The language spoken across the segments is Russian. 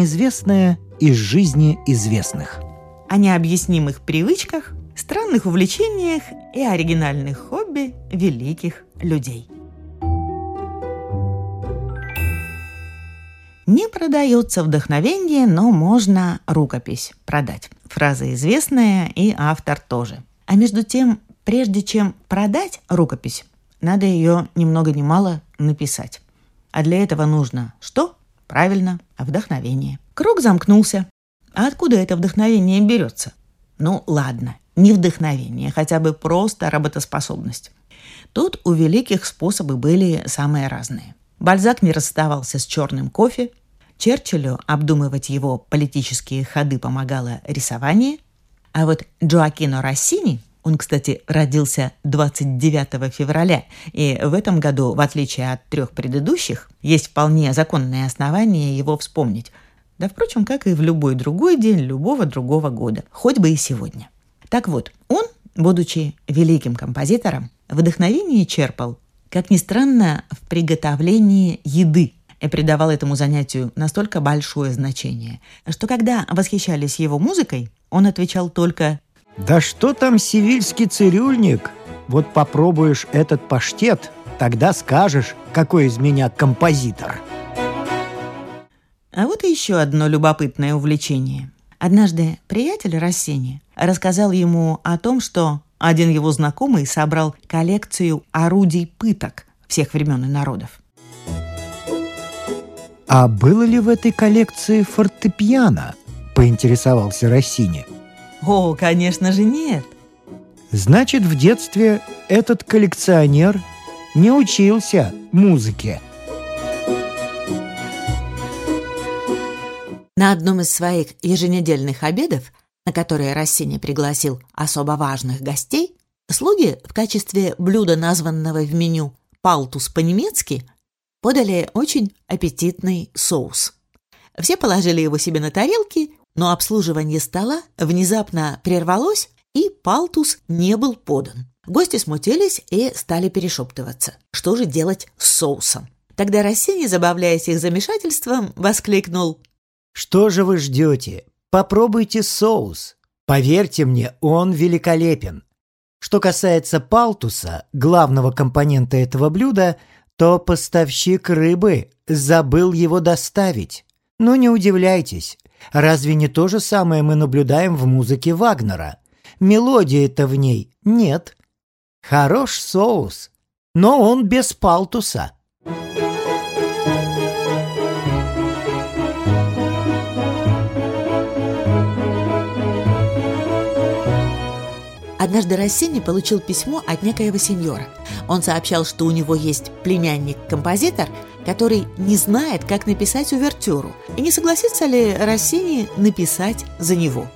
неизвестное из жизни известных. О необъяснимых привычках, странных увлечениях и оригинальных хобби великих людей. Не продается вдохновение, но можно рукопись продать. Фраза известная и автор тоже. А между тем, прежде чем продать рукопись, надо ее ни много ни мало написать. А для этого нужно что? Правильно, вдохновение. Круг замкнулся. А откуда это вдохновение берется? Ну ладно, не вдохновение, хотя бы просто работоспособность. Тут у великих способы были самые разные. Бальзак не расставался с черным кофе, Черчиллю обдумывать его политические ходы помогало рисование, а вот Джоакино Россини, он, кстати, родился 29 февраля, и в этом году, в отличие от трех предыдущих, есть вполне законные основания его вспомнить. Да, впрочем, как и в любой другой день любого другого года, хоть бы и сегодня. Так вот, он, будучи великим композитором, вдохновение черпал, как ни странно, в приготовлении еды – и придавал этому занятию настолько большое значение, что когда восхищались его музыкой, он отвечал только «Да что там сивильский цирюльник? Вот попробуешь этот паштет, тогда скажешь, какой из меня композитор». А вот и еще одно любопытное увлечение. Однажды приятель Рассени рассказал ему о том, что один его знакомый собрал коллекцию орудий пыток всех времен и народов. «А было ли в этой коллекции фортепиано?» – поинтересовался Россини. «О, конечно же нет!» «Значит, в детстве этот коллекционер не учился музыке». На одном из своих еженедельных обедов, на которые Рассини пригласил особо важных гостей, слуги в качестве блюда, названного в меню «палтус» по-немецки, подали очень аппетитный соус. Все положили его себе на тарелки, но обслуживание стола внезапно прервалось, и палтус не был подан. Гости смутились и стали перешептываться. Что же делать с соусом? Тогда Рассини, забавляясь их замешательством, воскликнул. «Что же вы ждете? Попробуйте соус. Поверьте мне, он великолепен. Что касается палтуса, главного компонента этого блюда, то поставщик рыбы забыл его доставить. Но не удивляйтесь, разве не то же самое мы наблюдаем в музыке Вагнера? Мелодии-то в ней нет. Хорош соус, но он без палтуса. Однажды Рассини получил письмо от некоего сеньора. Он сообщал, что у него есть племянник-композитор, который не знает, как написать увертюру, и не согласится ли Рассини написать за него.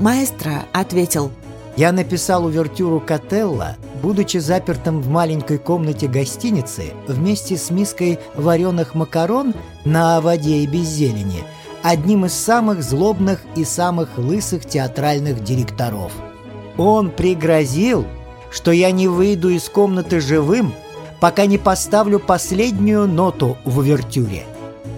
Маэстро ответил «Я написал увертюру Котелло, будучи запертым в маленькой комнате гостиницы вместе с миской вареных макарон на воде и без зелени, одним из самых злобных и самых лысых театральных директоров – он пригрозил, что я не выйду из комнаты живым, пока не поставлю последнюю ноту в увертюре.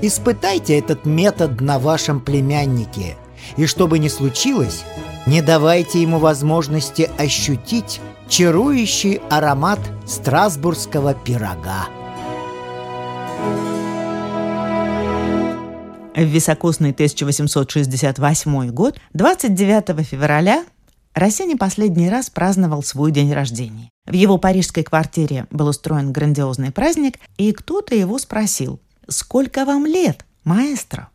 Испытайте этот метод на вашем племяннике, и что бы ни случилось, не давайте ему возможности ощутить чарующий аромат страсбургского пирога. В високосный 1868 год, 29 февраля, Рассини последний раз праздновал свой день рождения. В его парижской квартире был устроен грандиозный праздник, и кто-то его спросил, «Сколько вам лет, маэстро?»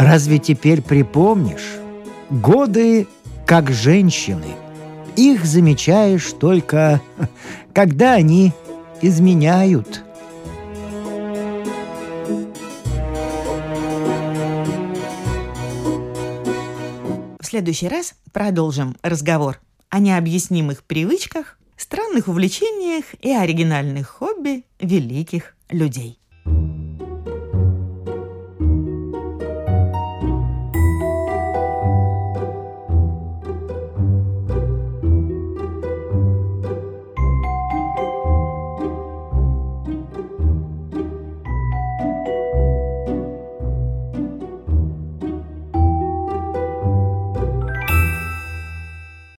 «Разве теперь припомнишь? Годы как женщины. Их замечаешь только, когда они изменяют». Следующий раз продолжим разговор о необъяснимых привычках, странных увлечениях и оригинальных хобби великих людей.